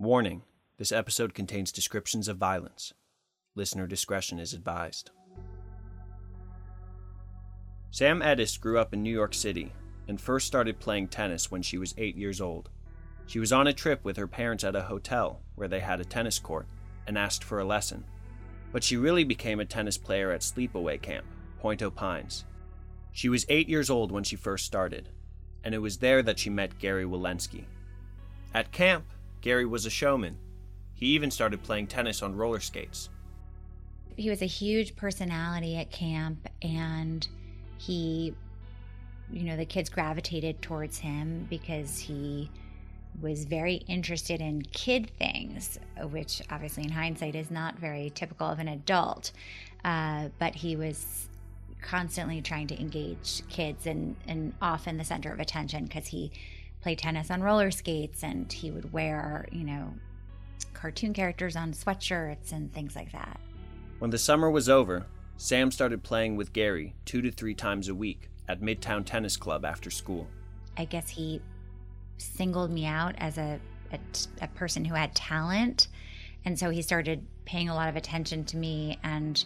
Warning this episode contains descriptions of violence. Listener discretion is advised. Sam Eddis grew up in New York City and first started playing tennis when she was eight years old. She was on a trip with her parents at a hotel where they had a tennis court and asked for a lesson. But she really became a tennis player at Sleepaway Camp, Point Pines. She was eight years old when she first started, and it was there that she met Gary Wilensky. At camp, Gary was a showman. He even started playing tennis on roller skates. He was a huge personality at camp, and he, you know, the kids gravitated towards him because he was very interested in kid things, which obviously in hindsight is not very typical of an adult. Uh, but he was constantly trying to engage kids and, and often the center of attention because he played tennis on roller skates and he would wear, you know, cartoon characters on sweatshirts and things like that. When the summer was over, Sam started playing with Gary two to three times a week at Midtown Tennis Club after school. I guess he singled me out as a, a, a person who had talent. And so he started paying a lot of attention to me. And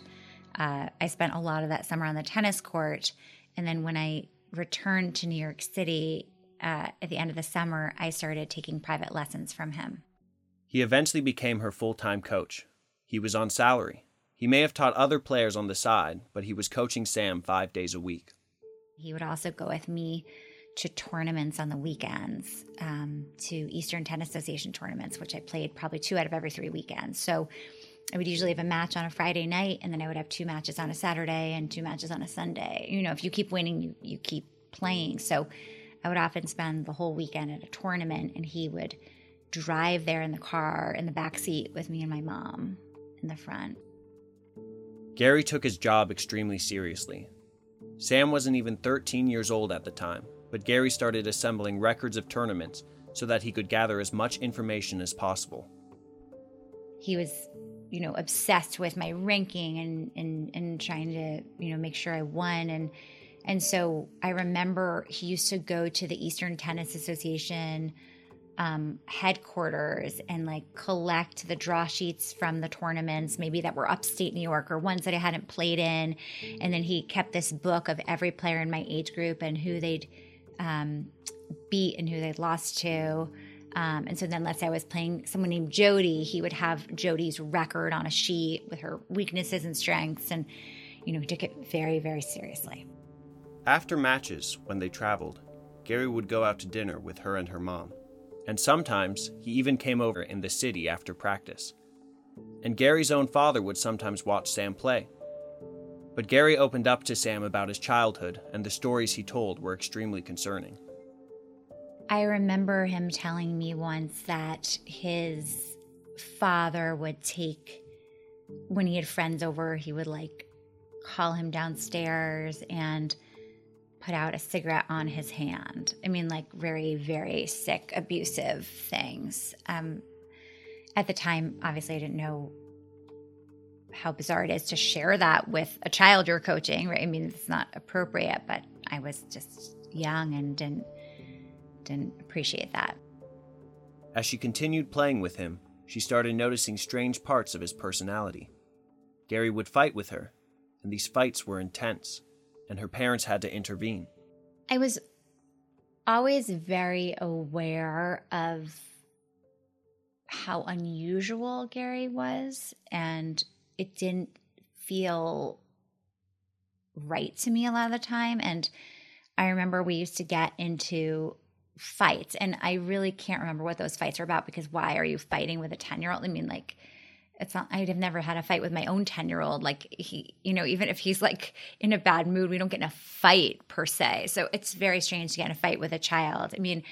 uh, I spent a lot of that summer on the tennis court. And then when I returned to New York City uh, at the end of the summer, I started taking private lessons from him. He eventually became her full time coach. He was on salary. He may have taught other players on the side, but he was coaching Sam five days a week. He would also go with me to tournaments on the weekends, um, to Eastern Tennis Association tournaments, which I played probably two out of every three weekends. So I would usually have a match on a Friday night, and then I would have two matches on a Saturday and two matches on a Sunday. You know, if you keep winning, you, you keep playing. So I would often spend the whole weekend at a tournament, and he would drive there in the car in the back seat with me and my mom in the front. Gary took his job extremely seriously. Sam wasn't even 13 years old at the time but Gary started assembling records of tournaments so that he could gather as much information as possible. He was, you know, obsessed with my ranking and and and trying to, you know, make sure I won and and so I remember he used to go to the Eastern Tennis Association um, headquarters and like collect the draw sheets from the tournaments, maybe that were upstate New York or ones that I hadn't played in. And then he kept this book of every player in my age group and who they'd um, beat and who they'd lost to. Um, and so then, let's say I was playing someone named Jody, he would have Jody's record on a sheet with her weaknesses and strengths. And, you know, he took it very, very seriously. After matches, when they traveled, Gary would go out to dinner with her and her mom. And sometimes he even came over in the city after practice. And Gary's own father would sometimes watch Sam play but Gary opened up to Sam about his childhood, and the stories he told were extremely concerning. I remember him telling me once that his father would take, when he had friends over, he would like call him downstairs and put out a cigarette on his hand. I mean, like very, very sick, abusive things. Um, at the time, obviously, I didn't know how bizarre it is to share that with a child you're coaching, right? I mean, it's not appropriate, but I was just young and didn't didn't appreciate that. As she continued playing with him, she started noticing strange parts of his personality. Gary would fight with her, and these fights were intense, and her parents had to intervene. I was always very aware of how unusual Gary was and it didn't feel right to me a lot of the time. And I remember we used to get into fights, and I really can't remember what those fights are about because why are you fighting with a 10 year old? I mean, like, it's not, I'd have never had a fight with my own 10 year old. Like, he, you know, even if he's like in a bad mood, we don't get in a fight per se. So it's very strange to get in a fight with a child. I mean,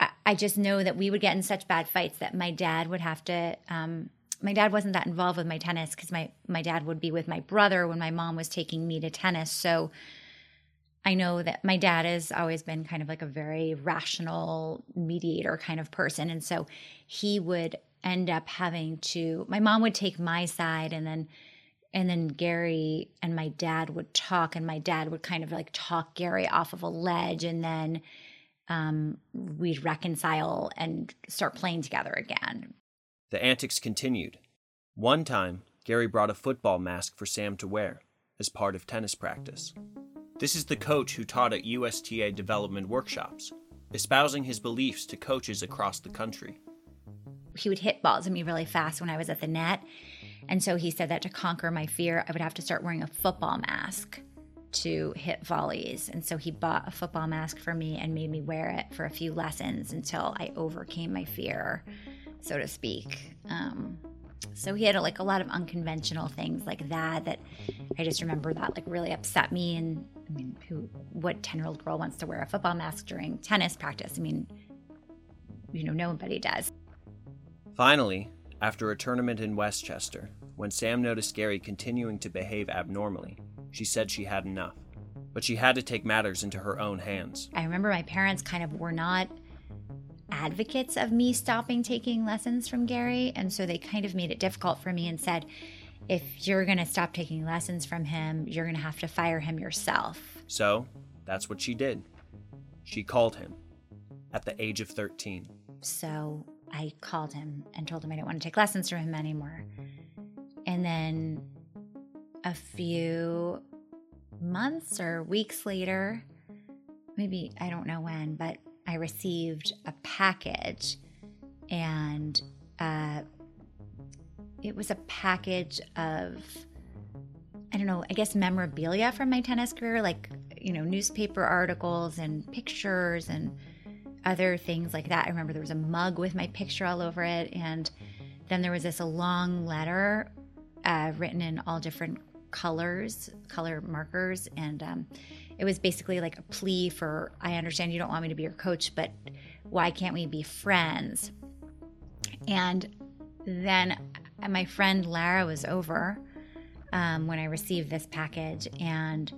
I, I just know that we would get in such bad fights that my dad would have to, um, my dad wasn't that involved with my tennis because my my dad would be with my brother when my mom was taking me to tennis. So I know that my dad has always been kind of like a very rational mediator kind of person, and so he would end up having to. My mom would take my side, and then and then Gary and my dad would talk, and my dad would kind of like talk Gary off of a ledge, and then um, we'd reconcile and start playing together again. The antics continued. One time, Gary brought a football mask for Sam to wear as part of tennis practice. This is the coach who taught at USTA development workshops, espousing his beliefs to coaches across the country. He would hit balls at me really fast when I was at the net. And so he said that to conquer my fear, I would have to start wearing a football mask to hit volleys. And so he bought a football mask for me and made me wear it for a few lessons until I overcame my fear, so to speak. Um, so he had a, like a lot of unconventional things like that that I just remember that like really upset me. And I mean, who what ten year old girl wants to wear a football mask during tennis practice? I mean, you know, nobody does. Finally, after a tournament in Westchester, when Sam noticed Gary continuing to behave abnormally, she said she had enough. But she had to take matters into her own hands. I remember my parents kind of were not advocates of me stopping taking lessons from Gary. And so they kind of made it difficult for me and said, if you're going to stop taking lessons from him, you're going to have to fire him yourself. So that's what she did. She called him at the age of 13. So I called him and told him I didn't want to take lessons from him anymore. And then a few months or weeks later, maybe I don't know when, but I received a package and uh, it was a package of, I don't know, I guess memorabilia from my tennis career, like, you know, newspaper articles and pictures and other things like that. I remember there was a mug with my picture all over it. And then there was this long letter uh, written in all different colors, color markers. And um, it was basically like a plea for I understand you don't want me to be your coach, but why can't we be friends? And then my friend Lara was over um, when I received this package. And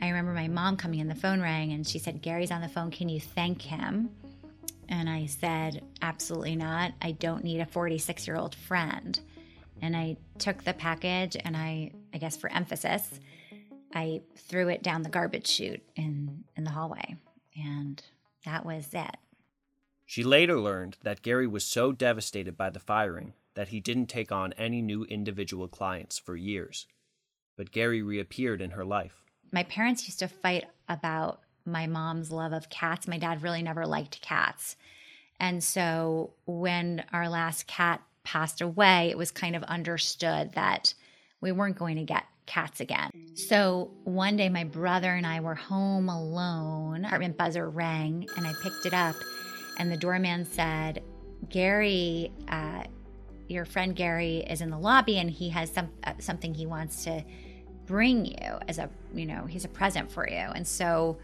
I remember my mom coming in, the phone rang, and she said, Gary's on the phone. Can you thank him? And I said, Absolutely not. I don't need a 46 year old friend. And I took the package and I, I guess for emphasis, I threw it down the garbage chute in, in the hallway. And that was it. She later learned that Gary was so devastated by the firing that he didn't take on any new individual clients for years. But Gary reappeared in her life. My parents used to fight about my mom's love of cats. My dad really never liked cats. And so when our last cat passed away, it was kind of understood that we weren't going to get cats again. So one day, my brother and I were home alone. Apartment buzzer rang, and I picked it up, and the doorman said, "Gary, uh, your friend Gary is in the lobby, and he has some uh, something he wants to bring you as a you know he's a present for you." And so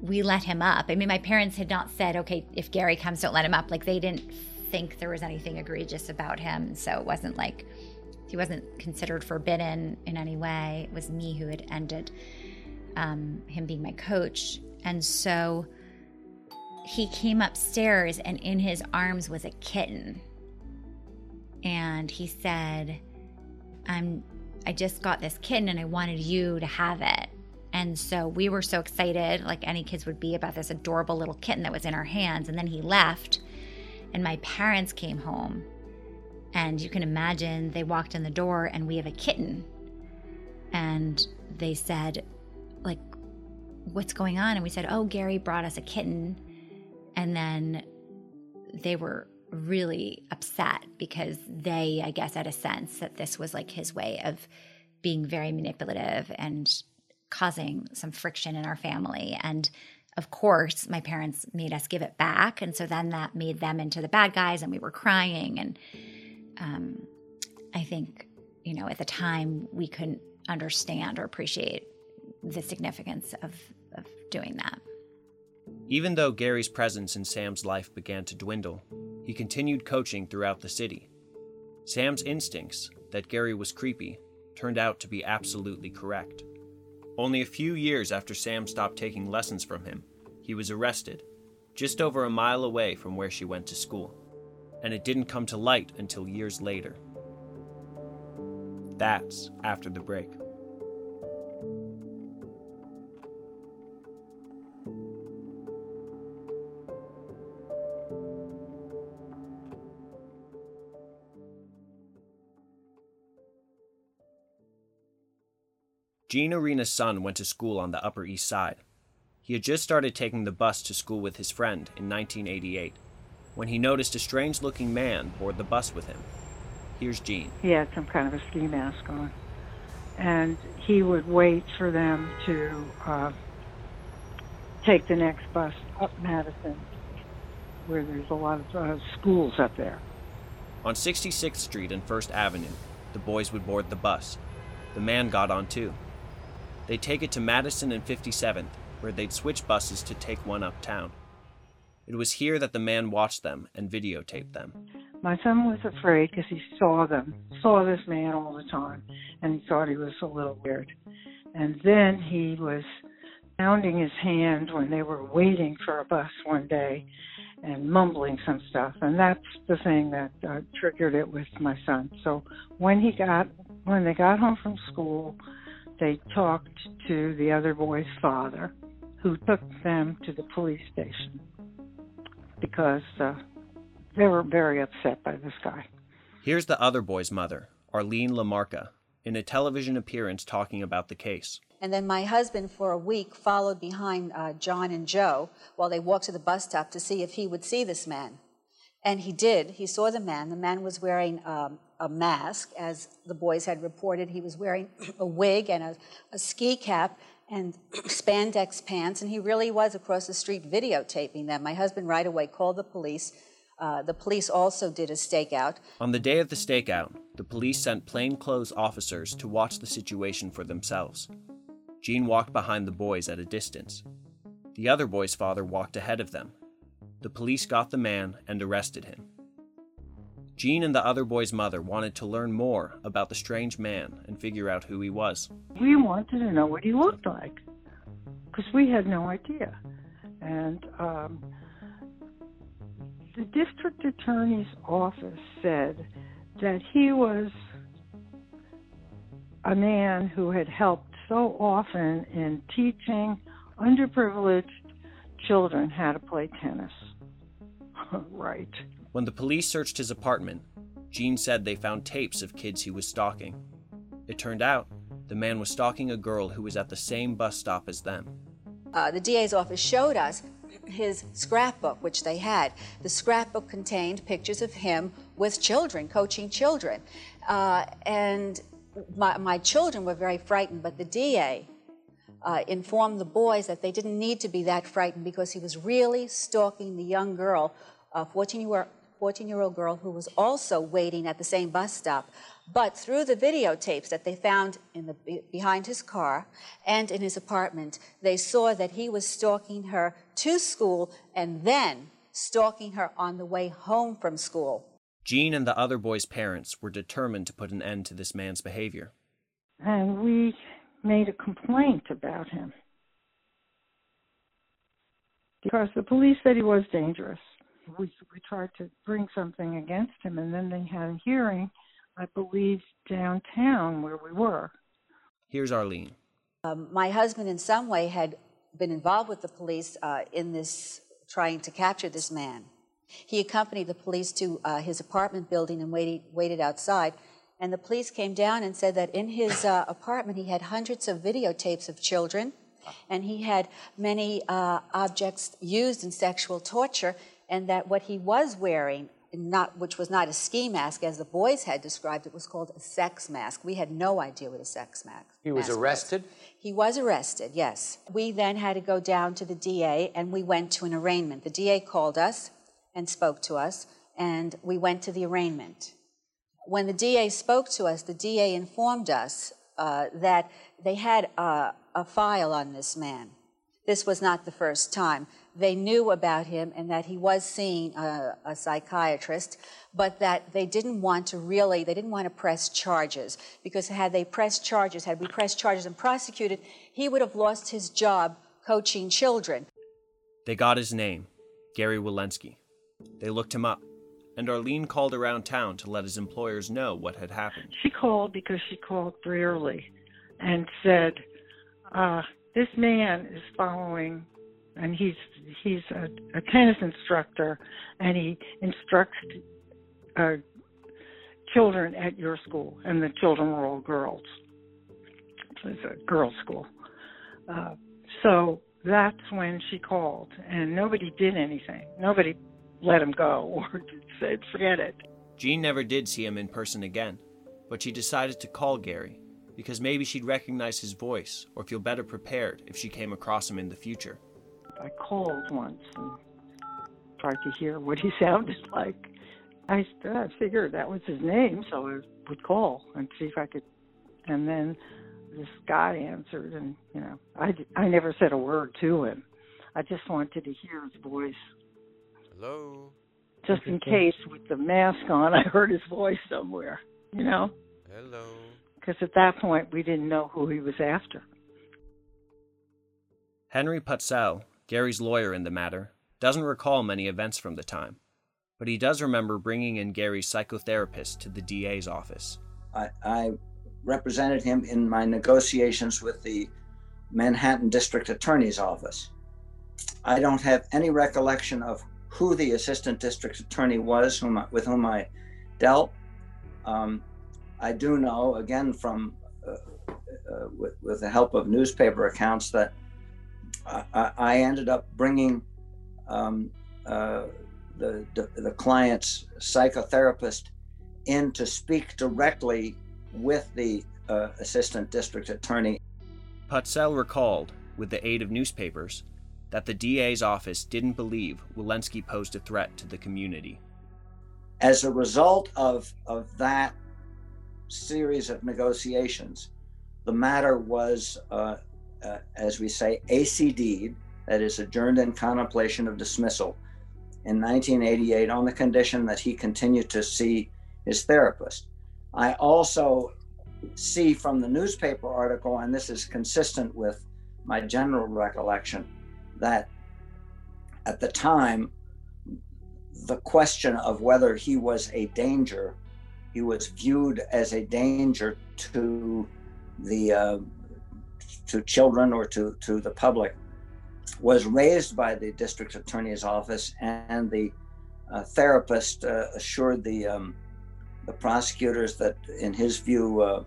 we let him up. I mean, my parents had not said, "Okay, if Gary comes, don't let him up." Like they didn't think there was anything egregious about him, so it wasn't like he wasn't considered forbidden in any way. It was me who had ended um, him being my coach. And so he came upstairs, and in his arms was a kitten. And he said, I'm I just got this kitten and I wanted you to have it. And so we were so excited, like any kids would be, about this adorable little kitten that was in our hands. And then he left, and my parents came home and you can imagine they walked in the door and we have a kitten. And they said, like, what's going on? And we said, oh, Gary brought us a kitten. And then they were really upset because they, I guess, had a sense that this was like his way of being very manipulative and causing some friction in our family. And of course, my parents made us give it back. And so then that made them into the bad guys, and we were crying. And um, I think, you know, at the time we couldn't understand or appreciate the significance of, of doing that. Even though Gary's presence in Sam's life began to dwindle, he continued coaching throughout the city. Sam's instincts that Gary was creepy turned out to be absolutely correct. Only a few years after Sam stopped taking lessons from him, he was arrested, just over a mile away from where she went to school and it didn't come to light until years later. That's after the break. Gene Arena's son went to school on the Upper East Side. He had just started taking the bus to school with his friend in 1988 when he noticed a strange looking man board the bus with him. Here's Gene. He had some kind of a ski mask on. And he would wait for them to uh, take the next bus up Madison, where there's a lot of uh, schools up there. On 66th Street and First Avenue, the boys would board the bus. The man got on too. They'd take it to Madison and 57th, where they'd switch buses to take one uptown. It was here that the man watched them and videotaped them. My son was afraid because he saw them, saw this man all the time, and he thought he was a little weird. And then he was pounding his hand when they were waiting for a bus one day and mumbling some stuff. And that's the thing that uh, triggered it with my son. So when he got, when they got home from school, they talked to the other boy's father, who took them to the police station because uh, they were very upset by this guy. Here's the other boy's mother, Arlene Lamarca, in a television appearance talking about the case. And then my husband, for a week, followed behind uh, John and Joe while they walked to the bus stop to see if he would see this man. And he did. He saw the man. The man was wearing um, a mask, as the boys had reported. He was wearing a wig and a, a ski cap and spandex pants, and he really was across the street videotaping them. My husband right away called the police. Uh, the police also did a stakeout. On the day of the stakeout, the police sent plainclothes officers to watch the situation for themselves. Gene walked behind the boys at a distance. The other boy's father walked ahead of them. The police got the man and arrested him. Gene and the other boy's mother wanted to learn more about the strange man and figure out who he was. We wanted to know what he looked like because we had no idea. And um, the district attorney's office said that he was a man who had helped so often in teaching underprivileged children how to play tennis. right. When the police searched his apartment, Jean said they found tapes of kids he was stalking. It turned out the man was stalking a girl who was at the same bus stop as them. Uh, the DA's office showed us his scrapbook, which they had. The scrapbook contained pictures of him with children, coaching children. Uh, and my, my, children were very frightened, but the DA uh, informed the boys that they didn't need to be that frightened because he was really stalking the young girl, a 14 year 14 year old girl who was also waiting at the same bus stop. But through the videotapes that they found in the, behind his car and in his apartment, they saw that he was stalking her to school and then stalking her on the way home from school. Jean and the other boy's parents were determined to put an end to this man's behavior. And we made a complaint about him because the police said he was dangerous we we tried to bring something against him, and then they had a hearing, I believe, downtown where we were. Here's Arlene. Um, my husband, in some way, had been involved with the police uh, in this trying to capture this man. He accompanied the police to uh, his apartment building and waited, waited outside. And the police came down and said that in his uh, apartment he had hundreds of videotapes of children, and he had many uh, objects used in sexual torture, and that what he was wearing, not, which was not a ski mask as the boys had described it, was called a sex mask. We had no idea what a sex mask. He was arrested. Was. He was arrested. Yes. We then had to go down to the DA, and we went to an arraignment. The DA called us and spoke to us, and we went to the arraignment. When the DA spoke to us, the DA informed us uh, that they had a, a file on this man. This was not the first time they knew about him and that he was seeing a, a, psychiatrist, but that they didn't want to really, they didn't want to press charges because had they pressed charges, had we pressed charges and prosecuted, he would have lost his job coaching children. They got his name, Gary Wilensky. They looked him up, and Arlene called around town to let his employers know what had happened. She called because she called Brearley and said, uh, This man is following and he's he's a, a tennis instructor, and he instructs uh, children at your school, and the children were all girls. It was a girls' school. Uh, so that's when she called, and nobody did anything. Nobody let him go or said, forget it. Jean never did see him in person again, but she decided to call Gary because maybe she'd recognize his voice or feel better prepared if she came across him in the future. I called once and tried to hear what he sounded like. I, I figured that was his name, so I would call and see if I could. And then this guy answered, and you know, I I never said a word to him. I just wanted to hear his voice. Hello. Just in case, with the mask on, I heard his voice somewhere. You know. Hello. Because at that point, we didn't know who he was after. Henry Putzel, Gary's lawyer in the matter, doesn't recall many events from the time, but he does remember bringing in Gary's psychotherapist to the DA's office. I, I represented him in my negotiations with the Manhattan District Attorney's Office. I don't have any recollection of who the assistant district attorney was whom I, with whom I dealt. Um, I do know, again, from uh, uh, with, with, the help of newspaper accounts, that I, I ended up bringing um, uh, the, the, the client's psychotherapist in to speak directly with the uh, assistant district attorney. Putzel recalled, with the aid of newspapers, that the DA's office didn't believe Wilensky posed a threat to the community. As a result of, of that series of negotiations, the matter was, uh, uh, as we say, ACD'd, that is, adjourned in contemplation of dismissal, in 1988 on the condition that he continued to see his therapist. I also see from the newspaper article, and this is consistent with my general recollection, that at the time, the question of whether he was a danger, he was viewed as a danger to the uh, to children or to to the public, was raised by the district attorney's office, and the uh, therapist uh, assured the um, the prosecutors that, in his view, uh,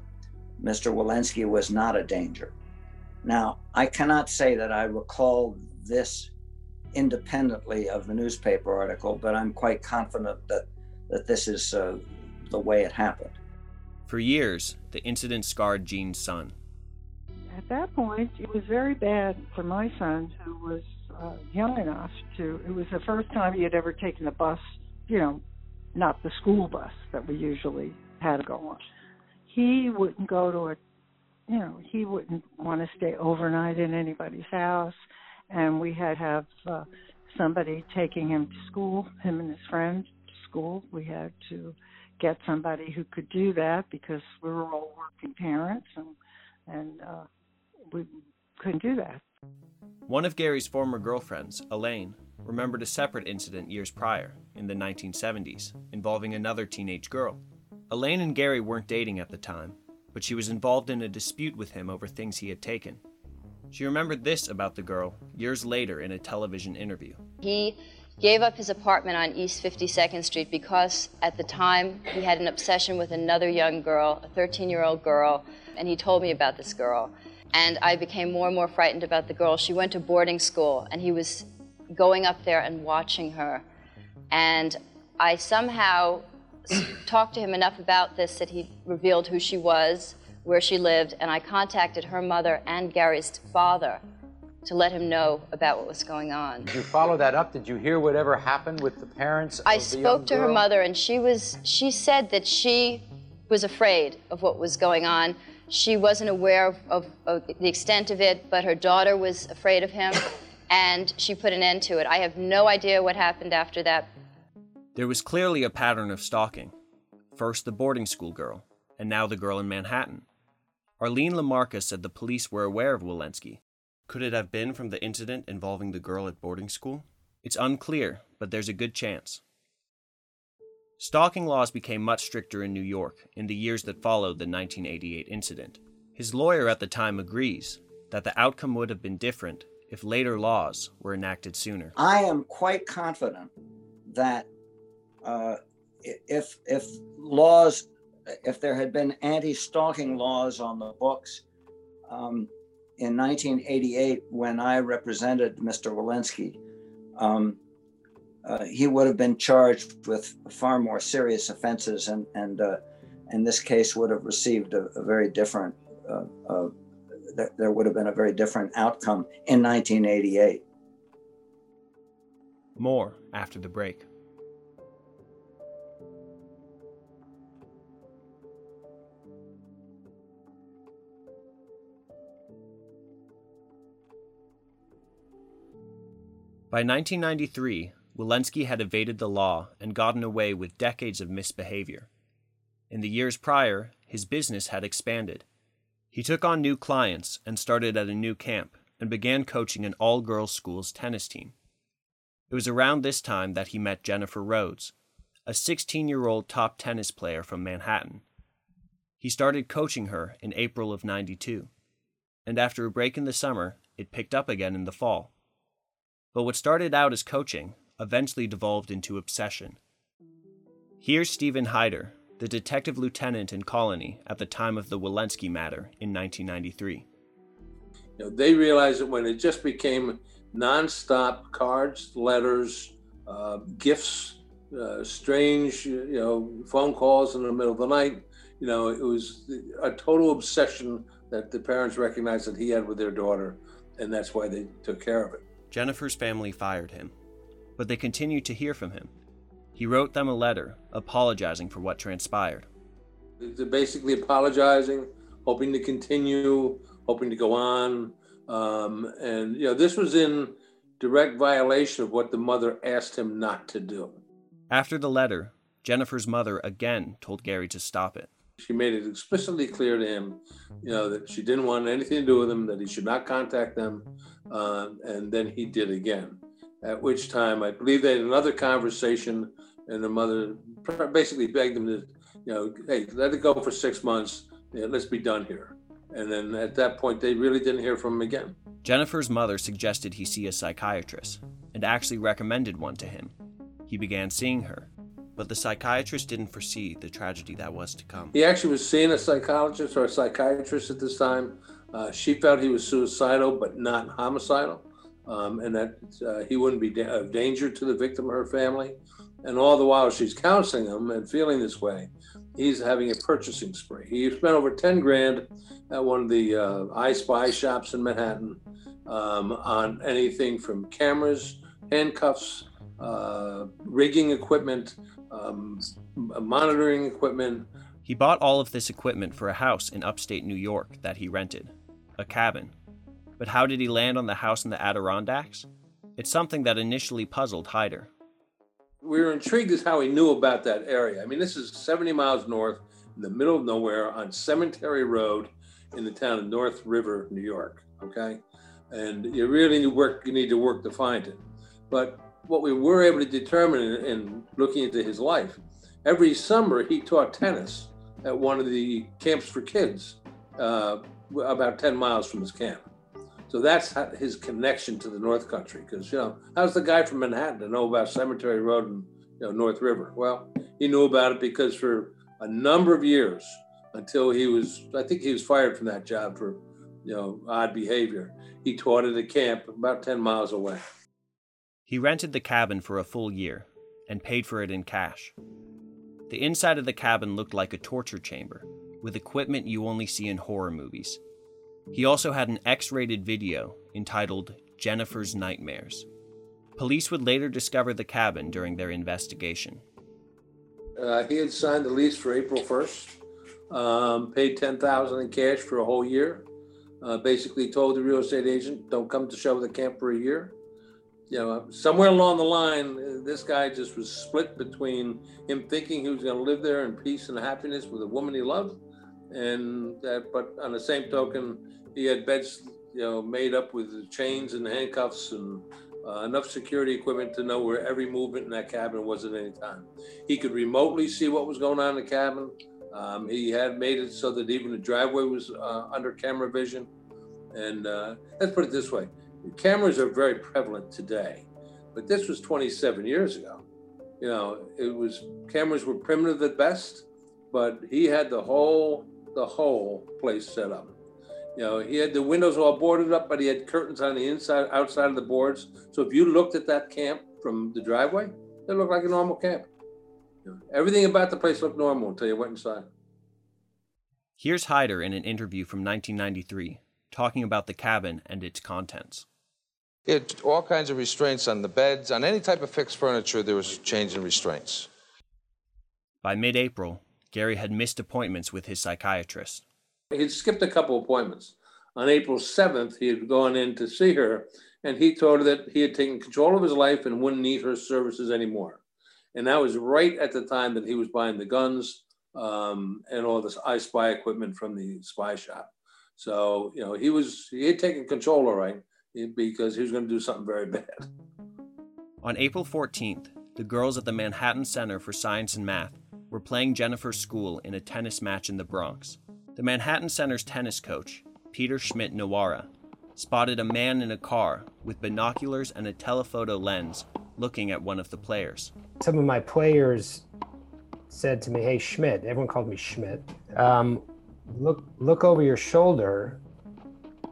Mr. Wilensky was not a danger. Now, I cannot say that I recall this independently of the newspaper article, but I'm quite confident that, that this is uh, the way it happened. For years, the incident scarred Jean's son. At that point, it was very bad for my son, who was uh, young enough to. It was the first time he had ever taken a bus, you know, not the school bus that we usually had to go on. He wouldn't go to a, you know, he wouldn't want to stay overnight in anybody's house, and we had have uh, somebody taking him to school, him and his friend to school. We had to get somebody who could do that because we were all working parents, and and uh, we couldn't do that. One of Gary's former girlfriends, Elaine, remembered a separate incident years prior, in the 1970s, involving another teenage girl. Elaine and Gary weren't dating at the time, but she was involved in a dispute with him over things he had taken. She remembered this about the girl years later in a television interview. He gave up his apartment on East 52nd Street because at the time he had an obsession with another young girl, a 13 year old girl, and he told me about this girl. And I became more and more frightened about the girl. She went to boarding school, and he was going up there and watching her. And I somehow talked to him enough about this that he revealed who she was, where she lived, and I contacted her mother and Gary's father to let him know about what was going on. Did you follow that up? Did you hear whatever happened with the parents? I spoke to her mother, and she was she said that she was afraid of what was going on. She wasn't aware of, of, of the extent of it, but her daughter was afraid of him and she put an end to it. I have no idea what happened after that. There was clearly a pattern of stalking. First the boarding school girl, and now the girl in Manhattan. Arlene Lamarca said the police were aware of Wilensky. Could it have been from the incident involving the girl at boarding school? It's unclear, but there's a good chance. Stalking laws became much stricter in New York in the years that followed the 1988 incident. His lawyer at the time agrees that the outcome would have been different if later laws were enacted sooner? I am quite confident that uh, if if laws, if there had been anti-stalking laws on the books um, in 1988, when I represented Mr. Wilensky, um, uh, he would have been charged with far more serious offenses, and and uh, in this case would have received a, a very different. Uh, uh th- there would have been a very different outcome in 1988. More after the break. By 1993, Wilensky had evaded the law and gotten away with decades of misbehavior. In the years prior, his business had expanded. He took on new clients and started at a new camp and began coaching an all girls schools tennis team. It was around this time that he met Jennifer Rhodes, a 16 year old top tennis player from Manhattan. He started coaching her in April of 92, and after a break in the summer, it picked up again in the fall. But what started out as coaching eventually devolved into obsession. Here's Stephen Hyder, the detective lieutenant in Colonie at the time of the Wilensky matter in 1993. You know, they realized that when it just became nonstop cards, letters, uh, gifts, uh, strange, you know, phone calls in the middle of the night, you know, it was a total obsession that the parents recognized that he had with their daughter, and that's why they took care of it. Jennifer's family fired him, but they continued to hear from him. He wrote them a letter apologizing for what transpired. They're basically apologizing, hoping to continue, hoping to go on. Um, and, you know, this was in direct violation of what the mother asked him not to do. After the letter, Jennifer's mother again told Gary to stop it. She made it explicitly clear to him, you know, that she didn't want anything to do with him, that he should not contact them, uh, and then he did again. At which time, I believe they had another conversation, and the mother basically begged him to, you know, hey, let it go for six months. Yeah, let's be done here. And then at that point, they really didn't hear from him again. Jennifer's mother suggested he see a psychiatrist and actually recommended one to him. He began seeing her, but the psychiatrist didn't foresee the tragedy that was to come. He actually was seeing a psychologist or a psychiatrist at this time. Uh, she felt he was suicidal, but not homicidal, um, and that uh, he wouldn't be da- of danger to the victim or her family. And all the while she's counseling him and feeling this way, he's having a purchasing spree. He spent over 10 grand at one of the uh, I Spy shops in Manhattan um, on anything from cameras, handcuffs, uh, rigging equipment, um, monitoring equipment. He bought all of this equipment for a house in upstate New York that he rented, a cabin. But how did he land on the house in the Adirondacks? It's something that initially puzzled Hyder. We were intrigued as how he knew about that area. I mean, this is 70 miles north in the middle of nowhere on Cemetery Road in the town of North River, New York. Okay. And you really need work, you need to work to find it. But what we were able to determine in, in looking into his life, every summer he taught tennis at one of the camps for kids uh, about 10 miles from his camp. So that's his connection to the North Country. Because, you know, how's the guy from Manhattan to know about Cemetery Road and, you know, North River? Well, he knew about it because for a number of years, until he was, I think he was fired from that job for, you know, odd behavior, he taught at a camp about 10 miles away. He rented the cabin for a full year and paid for it in cash. The inside of the cabin looked like a torture chamber, with equipment you only see in horror movies. He also had an X rated video entitled Jennifer's Nightmares. Police would later discover the cabin during their investigation. Uh, he had signed the lease for April 1st, um, paid 10000 in cash for a whole year. Uh, basically told the real estate agent, don't come to show the camp for a year you know, somewhere along the line, this guy just was split between him thinking he was going to live there in peace and happiness with a woman he loved, and that, but on the same token, he had beds, you know, made up with chains and handcuffs and uh, enough security equipment to know where every movement in that cabin was at any time. He could remotely see what was going on in the cabin. Um, he had made it so that even the driveway was uh, under camera vision. And uh, let's put it this way cameras are very prevalent today, but this was 27 years ago. You know, it was cameras were primitive at best, but he had the whole the whole place set up. You know, he had the windows all boarded up, but he had curtains on the inside, outside of the boards. So if you looked at that camp from the driveway, it looked like a normal camp. You know, everything about the place looked normal until you went inside. Here's Hyder in an interview from 1993 talking about the cabin and its contents. It had all kinds of restraints on the beds. On any type of fixed furniture, there was change in restraints. By mid April, Gary had missed appointments with his psychiatrist. He'd skipped a couple appointments. On April 7th, he had gone in to see her, and he told her that he had taken control of his life and wouldn't need her services anymore. And that was right at the time that he was buying the guns um, and all this I spy equipment from the spy shop. So, you know, he was, he had taken control, all right, because he was going to do something very bad. On April 14th, the girls at the Manhattan Center for Science and Math were playing Jennifer's school in a tennis match in the Bronx. The Manhattan Center's tennis coach, Peter Schmidt Nawara, spotted a man in a car with binoculars and a telephoto lens looking at one of the players. Some of my players said to me, "Hey Schmidt," everyone called me Schmidt. Um, look, look over your shoulder.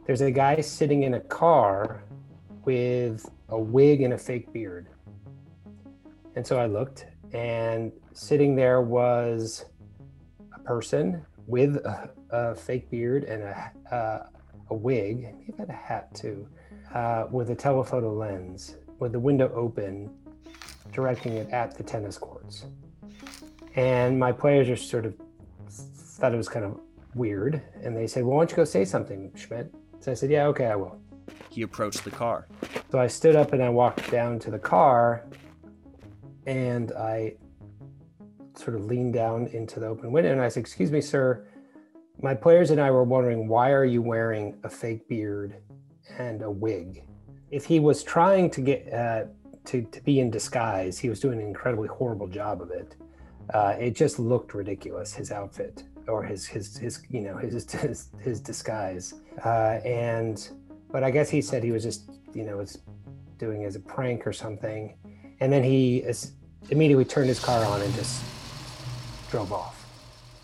There's a guy sitting in a car with a wig and a fake beard. And so I looked, and sitting there was a person with a, a fake beard and a, uh, a wig, he had a hat too, uh, with a telephoto lens, with the window open, directing it at the tennis courts. And my players just sort of thought it was kind of weird. And they said, Well, why don't you go say something, Schmidt? So I said, Yeah, okay, I will. He approached the car. So I stood up and I walked down to the car and I sort of leaned down into the open window and I said, Excuse me, sir. My players and I were wondering why are you wearing a fake beard and a wig? If he was trying to get uh, to, to be in disguise, he was doing an incredibly horrible job of it. Uh, it just looked ridiculous, his outfit or his his his you know his his, his disguise. Uh, and but I guess he said he was just you know was doing as a prank or something, and then he immediately turned his car on and just drove off.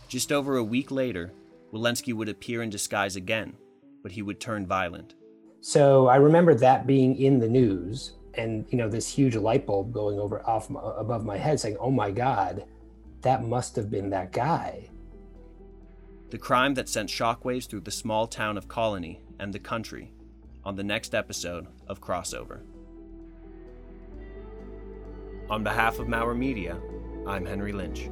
Just over a week later, Wilensky would appear in disguise again, but he would turn violent. So I remember that being in the news and you know this huge light bulb going over off my, above my head saying, "Oh my god, that must have been that guy." The crime that sent shockwaves through the small town of Colonie and the country on the next episode of Crossover. On behalf of Maurer Media, I'm Henry Lynch.